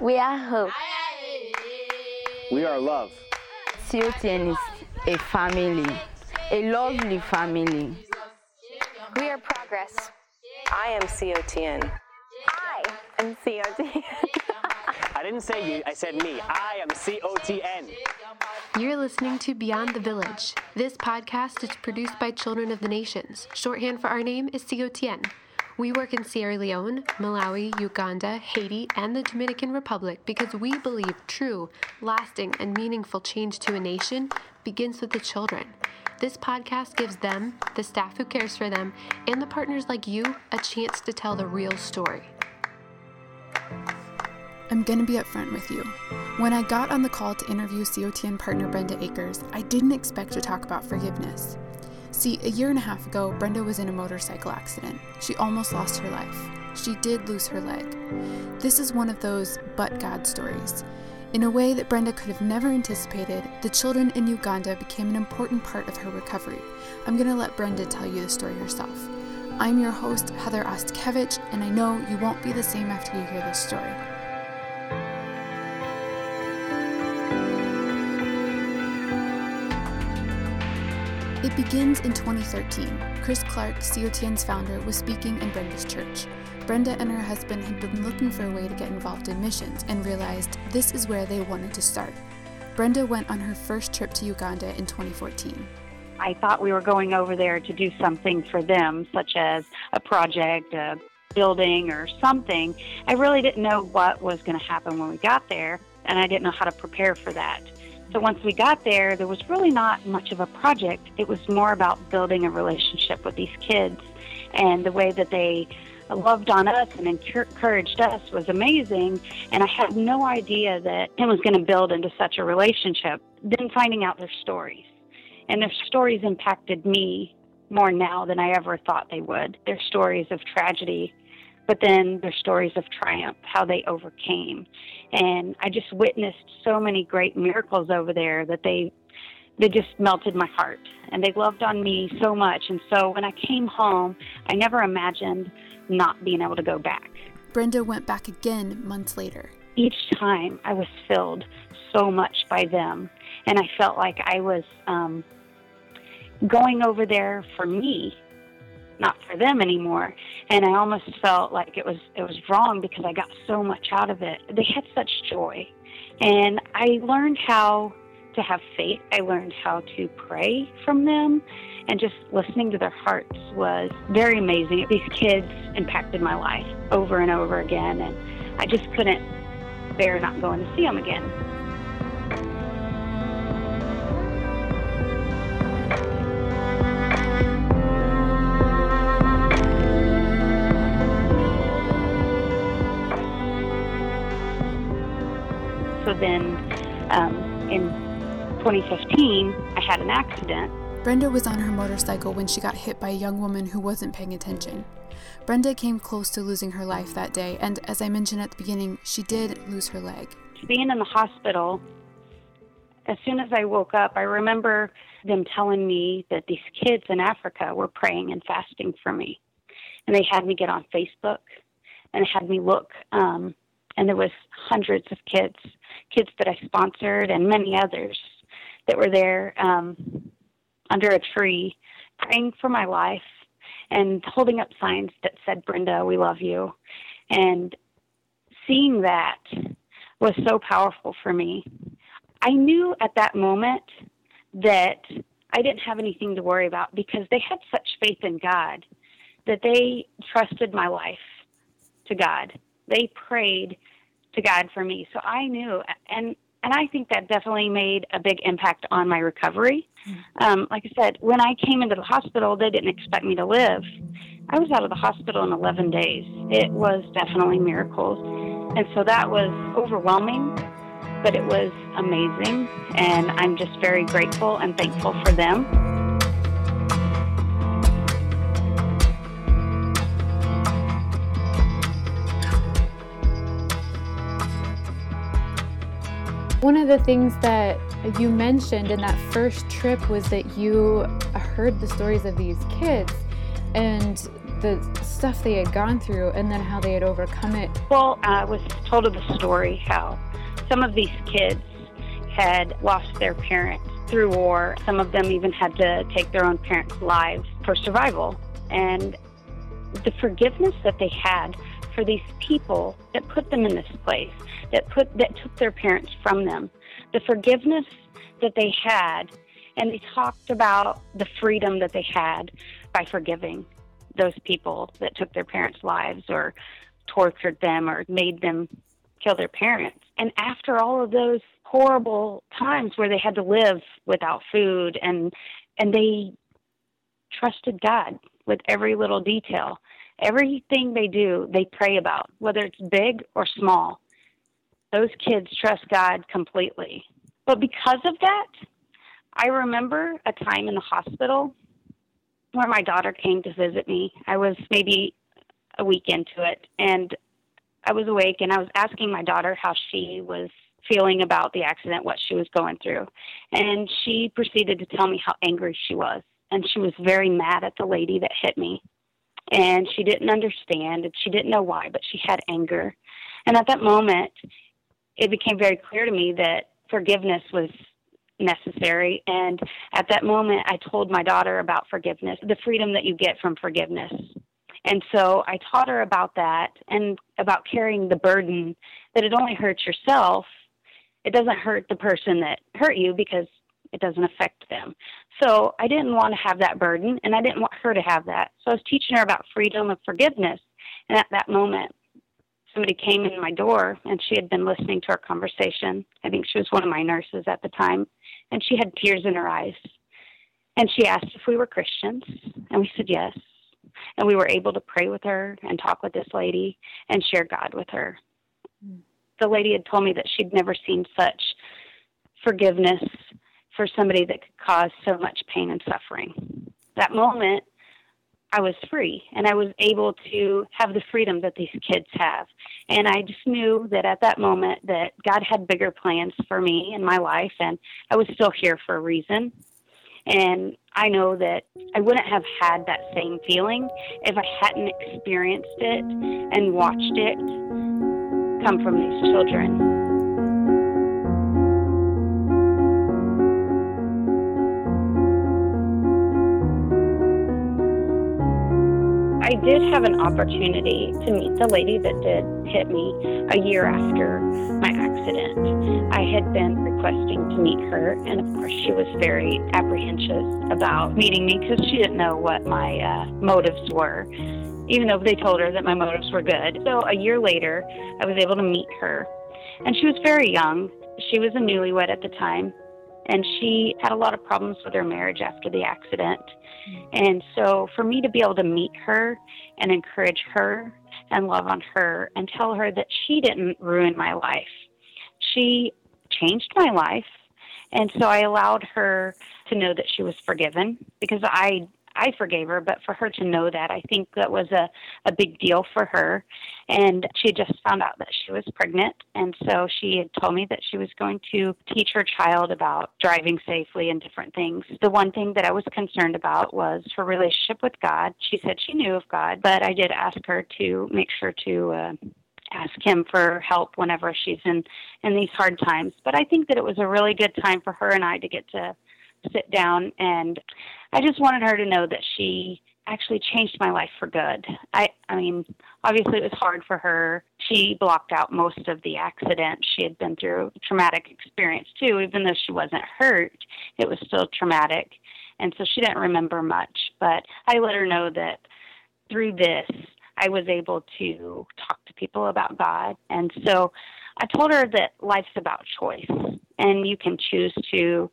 we are hope. We are love. COTN is a family, a lovely family. We are progress. I am COTN. I am COTN. I didn't say you, I said me. I am COTN. You're listening to Beyond the Village. This podcast is produced by Children of the Nations. Shorthand for our name is COTN. We work in Sierra Leone, Malawi, Uganda, Haiti, and the Dominican Republic because we believe true, lasting, and meaningful change to a nation begins with the children. This podcast gives them, the staff who cares for them, and the partners like you a chance to tell the real story. I'm going to be upfront with you. When I got on the call to interview COTN partner Brenda Akers, I didn't expect to talk about forgiveness. See, a year and a half ago, Brenda was in a motorcycle accident. She almost lost her life. She did lose her leg. This is one of those but God stories. In a way that Brenda could have never anticipated, the children in Uganda became an important part of her recovery. I'm going to let Brenda tell you the story herself. I'm your host, Heather Ostkevich, and I know you won't be the same after you hear this story. It begins in 2013. Chris Clark, COTN's founder, was speaking in Brenda's church. Brenda and her husband had been looking for a way to get involved in missions and realized this is where they wanted to start. Brenda went on her first trip to Uganda in 2014. I thought we were going over there to do something for them, such as a project, a building, or something. I really didn't know what was going to happen when we got there, and I didn't know how to prepare for that. So once we got there, there was really not much of a project. It was more about building a relationship with these kids, and the way that they loved on us and encouraged us was amazing. And I had no idea that it was going to build into such a relationship. Then finding out their stories, and their stories impacted me more now than I ever thought they would. Their stories of tragedy but then their stories of triumph, how they overcame. And I just witnessed so many great miracles over there that they they just melted my heart and they loved on me so much and so when I came home, I never imagined not being able to go back. Brenda went back again months later. Each time I was filled so much by them and I felt like I was um, going over there for me not for them anymore. And I almost felt like it was it was wrong because I got so much out of it. They had such joy. And I learned how to have faith. I learned how to pray from them and just listening to their hearts was very amazing. These kids impacted my life over and over again and I just couldn't bear not going to see them again. Then um, in 2015, I had an accident. Brenda was on her motorcycle when she got hit by a young woman who wasn't paying attention. Brenda came close to losing her life that day, and as I mentioned at the beginning, she did lose her leg. Being in the hospital, as soon as I woke up, I remember them telling me that these kids in Africa were praying and fasting for me. And they had me get on Facebook and had me look um, and there was hundreds of kids, kids that I sponsored, and many others that were there um, under a tree, praying for my life and holding up signs that said, "Brenda, we love you," and seeing that was so powerful for me. I knew at that moment that I didn't have anything to worry about because they had such faith in God that they trusted my life to God they prayed to God for me. So I knew, and and I think that definitely made a big impact on my recovery. Mm-hmm. Um, like I said, when I came into the hospital, they didn't expect me to live. I was out of the hospital in 11 days. It was definitely miracles, and so that was overwhelming, but it was amazing, and I'm just very grateful and thankful for them. One of the things that you mentioned in that first trip was that you heard the stories of these kids. and the stuff they had gone through and then how they had overcome it. Well, I was told of the story how some of these kids had lost their parents through war. Some of them even had to take their own parents' lives for survival. And the forgiveness that they had for these people that put them in this place, that put that took their parents from them, the forgiveness that they had, and they talked about the freedom that they had by forgiving those people that took their parents' lives or tortured them or made them kill their parents. And after all of those horrible times where they had to live without food and and they trusted God with every little detail. Everything they do, they pray about, whether it's big or small. Those kids trust God completely. But because of that, I remember a time in the hospital where my daughter came to visit me. I was maybe a week into it, and I was awake and I was asking my daughter how she was feeling about the accident, what she was going through. And she proceeded to tell me how angry she was. And she was very mad at the lady that hit me. And she didn't understand and she didn't know why, but she had anger. And at that moment, it became very clear to me that forgiveness was necessary. And at that moment, I told my daughter about forgiveness, the freedom that you get from forgiveness. And so I taught her about that and about carrying the burden that it only hurts yourself. It doesn't hurt the person that hurt you because it doesn't affect them. So I didn't want to have that burden and I didn't want her to have that. So I was teaching her about freedom of forgiveness. And at that moment, somebody came in my door and she had been listening to our conversation. I think she was one of my nurses at the time. And she had tears in her eyes. And she asked if we were Christians. And we said yes. And we were able to pray with her and talk with this lady and share God with her. The lady had told me that she'd never seen such forgiveness for somebody that could cause so much pain and suffering. That moment, I was free and I was able to have the freedom that these kids have. And I just knew that at that moment that God had bigger plans for me in my life and I was still here for a reason. And I know that I wouldn't have had that same feeling if I hadn't experienced it and watched it come from these children. Did have an opportunity to meet the lady that did hit me a year after my accident. I had been requesting to meet her, and of course, she was very apprehensive about meeting me because she didn't know what my uh, motives were, even though they told her that my motives were good. So a year later, I was able to meet her, and she was very young. She was a newlywed at the time, and she had a lot of problems with her marriage after the accident. And so for me to be able to meet her and encourage her and love on her and tell her that she didn't ruin my life, she changed my life. And so I allowed her to know that she was forgiven because I I forgave her, but for her to know that, I think that was a, a big deal for her. And she just found out that she was pregnant. And so she had told me that she was going to teach her child about driving safely and different things. The one thing that I was concerned about was her relationship with God. She said she knew of God, but I did ask her to make sure to. Uh, ask him for help whenever she's in in these hard times but i think that it was a really good time for her and i to get to sit down and I just wanted her to know that she actually changed my life for good. I I mean, obviously it was hard for her. She blocked out most of the accident. She had been through a traumatic experience too, even though she wasn't hurt, it was still traumatic. And so she didn't remember much, but I let her know that through this I was able to talk to people about God. And so I told her that life's about choice and you can choose to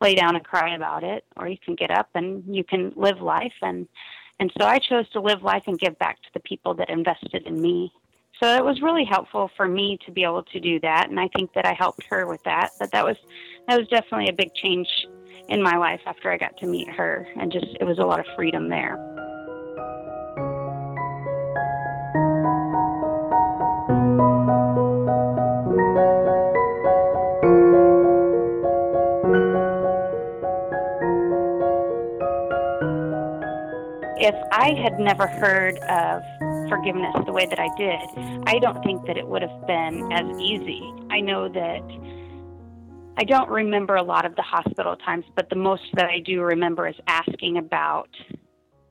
lay down and cry about it, or you can get up and you can live life. And and so I chose to live life and give back to the people that invested in me. So it was really helpful for me to be able to do that, and I think that I helped her with that. But that was that was definitely a big change in my life after I got to meet her, and just it was a lot of freedom there. I had never heard of forgiveness the way that I did, I don't think that it would have been as easy. I know that I don't remember a lot of the hospital times, but the most that I do remember is asking about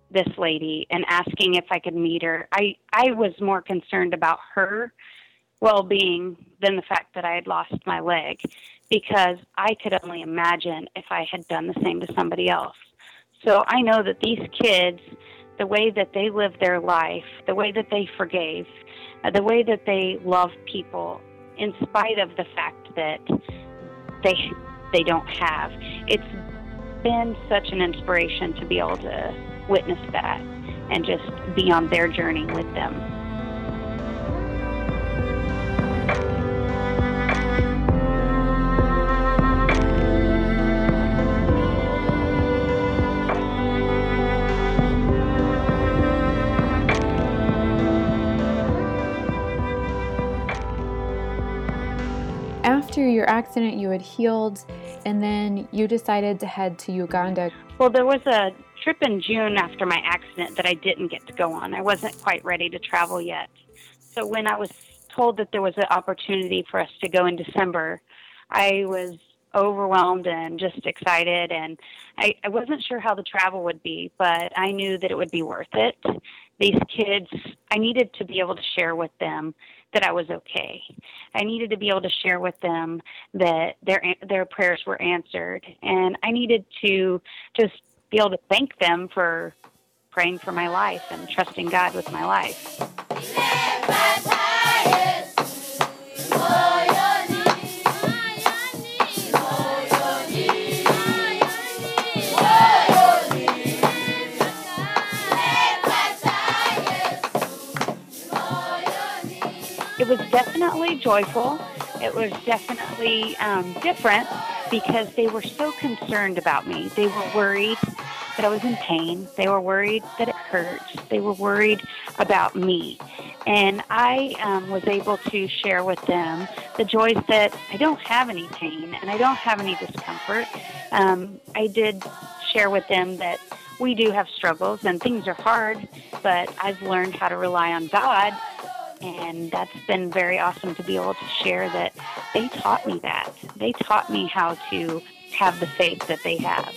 this lady and asking if I could meet her. I I was more concerned about her well-being than the fact that I had lost my leg because I could only imagine if I had done the same to somebody else. So I know that these kids, the way that they live their life, the way that they forgave, uh, the way that they love people, in spite of the fact that they they don't have, it's been such an inspiration to be able to witness that and just be on their journey with them. After your accident, you had healed, and then you decided to head to Uganda. Well, there was a trip in June after my accident that I didn't get to go on. I wasn't quite ready to travel yet. So when I was told that there was an opportunity for us to go in December, I was overwhelmed and just excited and I, I wasn't sure how the travel would be, but I knew that it would be worth it. These kids I needed to be able to share with them that I was okay. I needed to be able to share with them that their their prayers were answered and I needed to just be able to thank them for praying for my life and trusting God with my life. Was definitely joyful. It was definitely um, different because they were so concerned about me. They were worried that I was in pain. They were worried that it hurt. They were worried about me. And I um, was able to share with them the joys that I don't have any pain and I don't have any discomfort. Um, I did share with them that we do have struggles and things are hard, but I've learned how to rely on God and that's been very awesome to be able to share that they taught me that. They taught me how to have the faith that they have.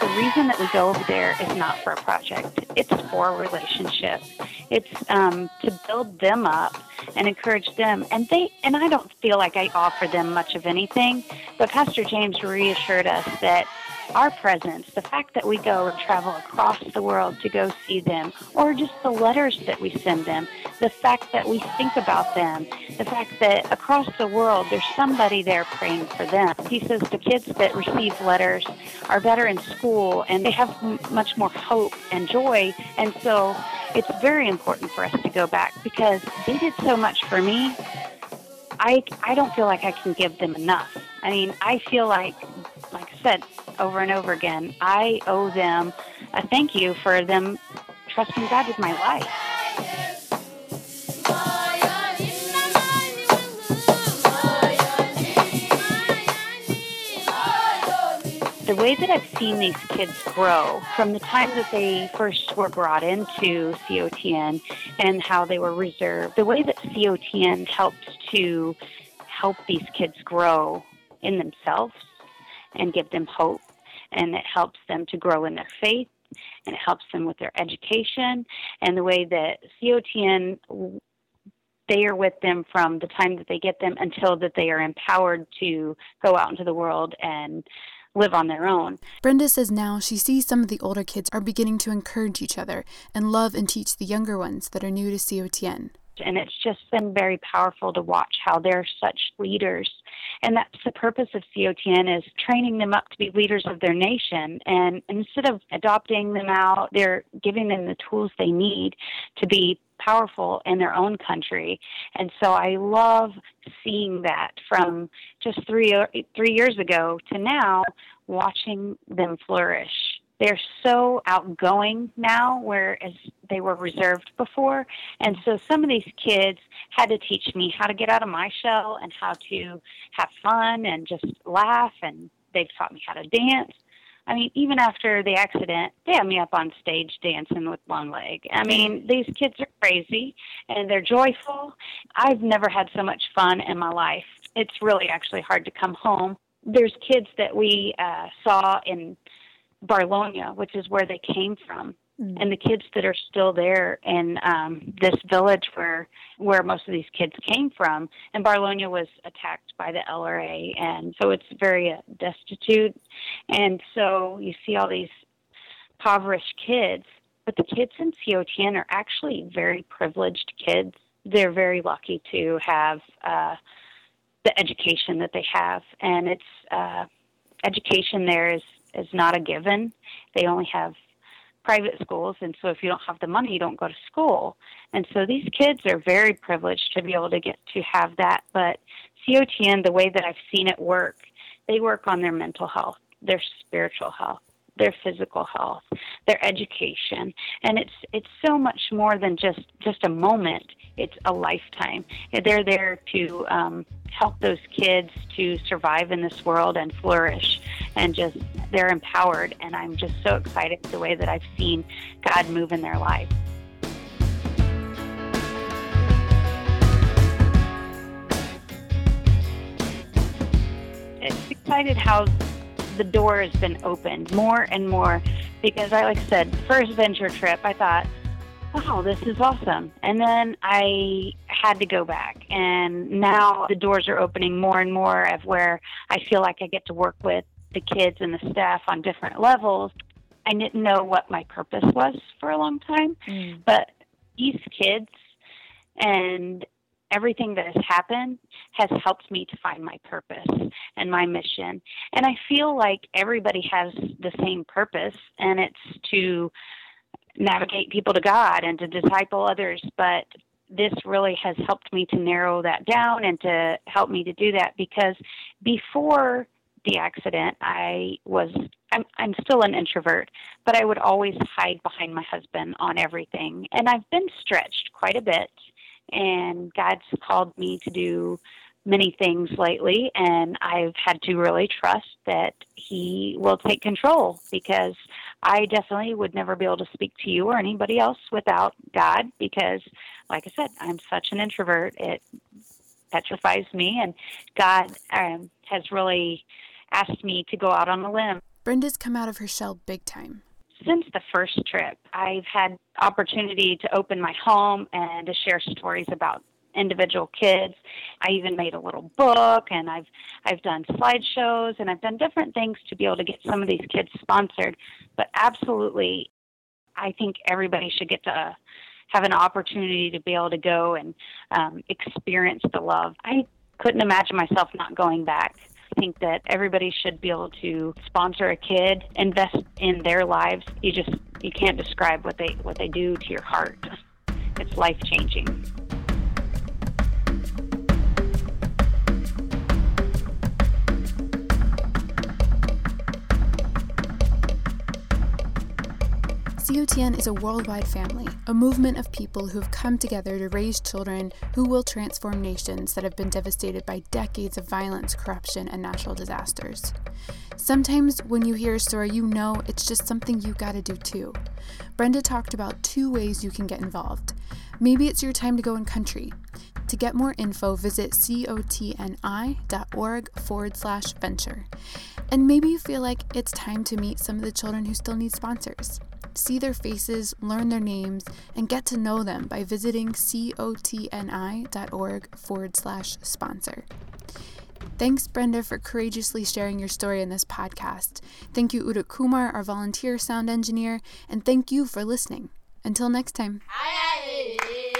The reason that we go over there is not for a project. It's for a relationship. It's um, to build them up and encourage them. And they and I don't feel like I offer them much of anything, but Pastor James reassured us that our presence, the fact that we go and travel across the world to go see them, or just the letters that we send them, the fact that we think about them, the fact that across the world there's somebody there praying for them. He says the kids that receive letters are better in school and they have m- much more hope and joy. And so it's very important for us to go back because they did so much for me. I, I don't feel like I can give them enough. I mean, I feel like, like I said over and over again, I owe them a thank you for them trusting God with my life. the way that I've seen these kids grow from the time that they first were brought into COTN and how they were reserved, the way that COTN helps to help these kids grow in themselves and give them hope, and it helps them to grow in their faith, and it helps them with their education, and the way that COTN they are with them from the time that they get them until that they are empowered to go out into the world and live on their own. Brenda says now she sees some of the older kids are beginning to encourage each other and love and teach the younger ones that are new to COTN. And it's just been very powerful to watch how they're such leaders. And that's the purpose of COTN is training them up to be leaders of their nation. And instead of adopting them out, they're giving them the tools they need to be powerful in their own country. And so I love seeing that from just three three years ago to now, watching them flourish. They're so outgoing now, whereas they were reserved before. And so some of these kids had to teach me how to get out of my shell and how to have fun and just laugh and They've taught me how to dance. I mean, even after the accident, they had me up on stage dancing with one leg. I mean, these kids are crazy and they're joyful. I've never had so much fun in my life. It's really actually hard to come home. There's kids that we uh, saw in Barlonyo, which is where they came from. Mm. And the kids that are still there in um, this village where where most of these kids came from, and Barlonyo was attacked by the LRA, and so it's very uh, destitute. And so you see all these impoverished kids, but the kids in COTN are actually very privileged kids. They're very lucky to have uh, the education that they have, and it's uh, education there is is not a given. They only have private schools, and so if you don't have the money, you don't go to school. And so these kids are very privileged to be able to get to have that. But COTN, the way that I've seen it work, they work on their mental health, their spiritual health, their physical health, their education, and it's it's so much more than just just a moment. It's a lifetime. They're there to um, help those kids to survive in this world and flourish, and just they're empowered. And I'm just so excited the way that I've seen God move in their life. It's excited how the door has been opened more and more because I, like I said, first venture trip, I thought, wow, this is awesome. And then I had to go back. And now the doors are opening more and more of where I feel like I get to work with the kids and the staff on different levels. I didn't know what my purpose was for a long time, mm. but these kids and everything that has happened has helped me to find my purpose and my mission. And I feel like everybody has the same purpose, and it's to navigate people to God and to disciple others. But this really has helped me to narrow that down and to help me to do that because before the accident, I was I'm I'm still an introvert, but I would always hide behind my husband on everything. And I've been stretched quite a bit and God's called me to do many things lately, and I've had to really trust that He will take control because I definitely would never be able to speak to you or anybody else without God because, like I said, I'm such an introvert. It petrifies me, and God um, has really asked me to go out on a limb. Brenda's come out of her shell big time since the first trip, I've had opportunity to open my home and to share stories about individual kids. I even made a little book and I've I've done slideshows and I've done different things to be able to get some of these kids sponsored. But absolutely I think everybody should get to have an opportunity to be able to go and um, experience the love. I couldn't imagine myself not going back think that everybody should be able to sponsor a kid, invest in their lives. You just you can't describe what they what they do to your heart. It's life changing. COTN is a worldwide family, a movement of people who have come together to raise children who will transform nations that have been devastated by decades of violence, corruption, and natural disasters. Sometimes when you hear a story, you know it's just something you gotta do too. Brenda talked about two ways you can get involved. Maybe it's your time to go in country. To get more info, visit cotni.org forward slash venture. And maybe you feel like it's time to meet some of the children who still need sponsors see their faces, learn their names, and get to know them by visiting cotni.org forward slash sponsor. Thanks, Brenda, for courageously sharing your story in this podcast. Thank you, Udit Kumar, our volunteer sound engineer, and thank you for listening. Until next time. Shake,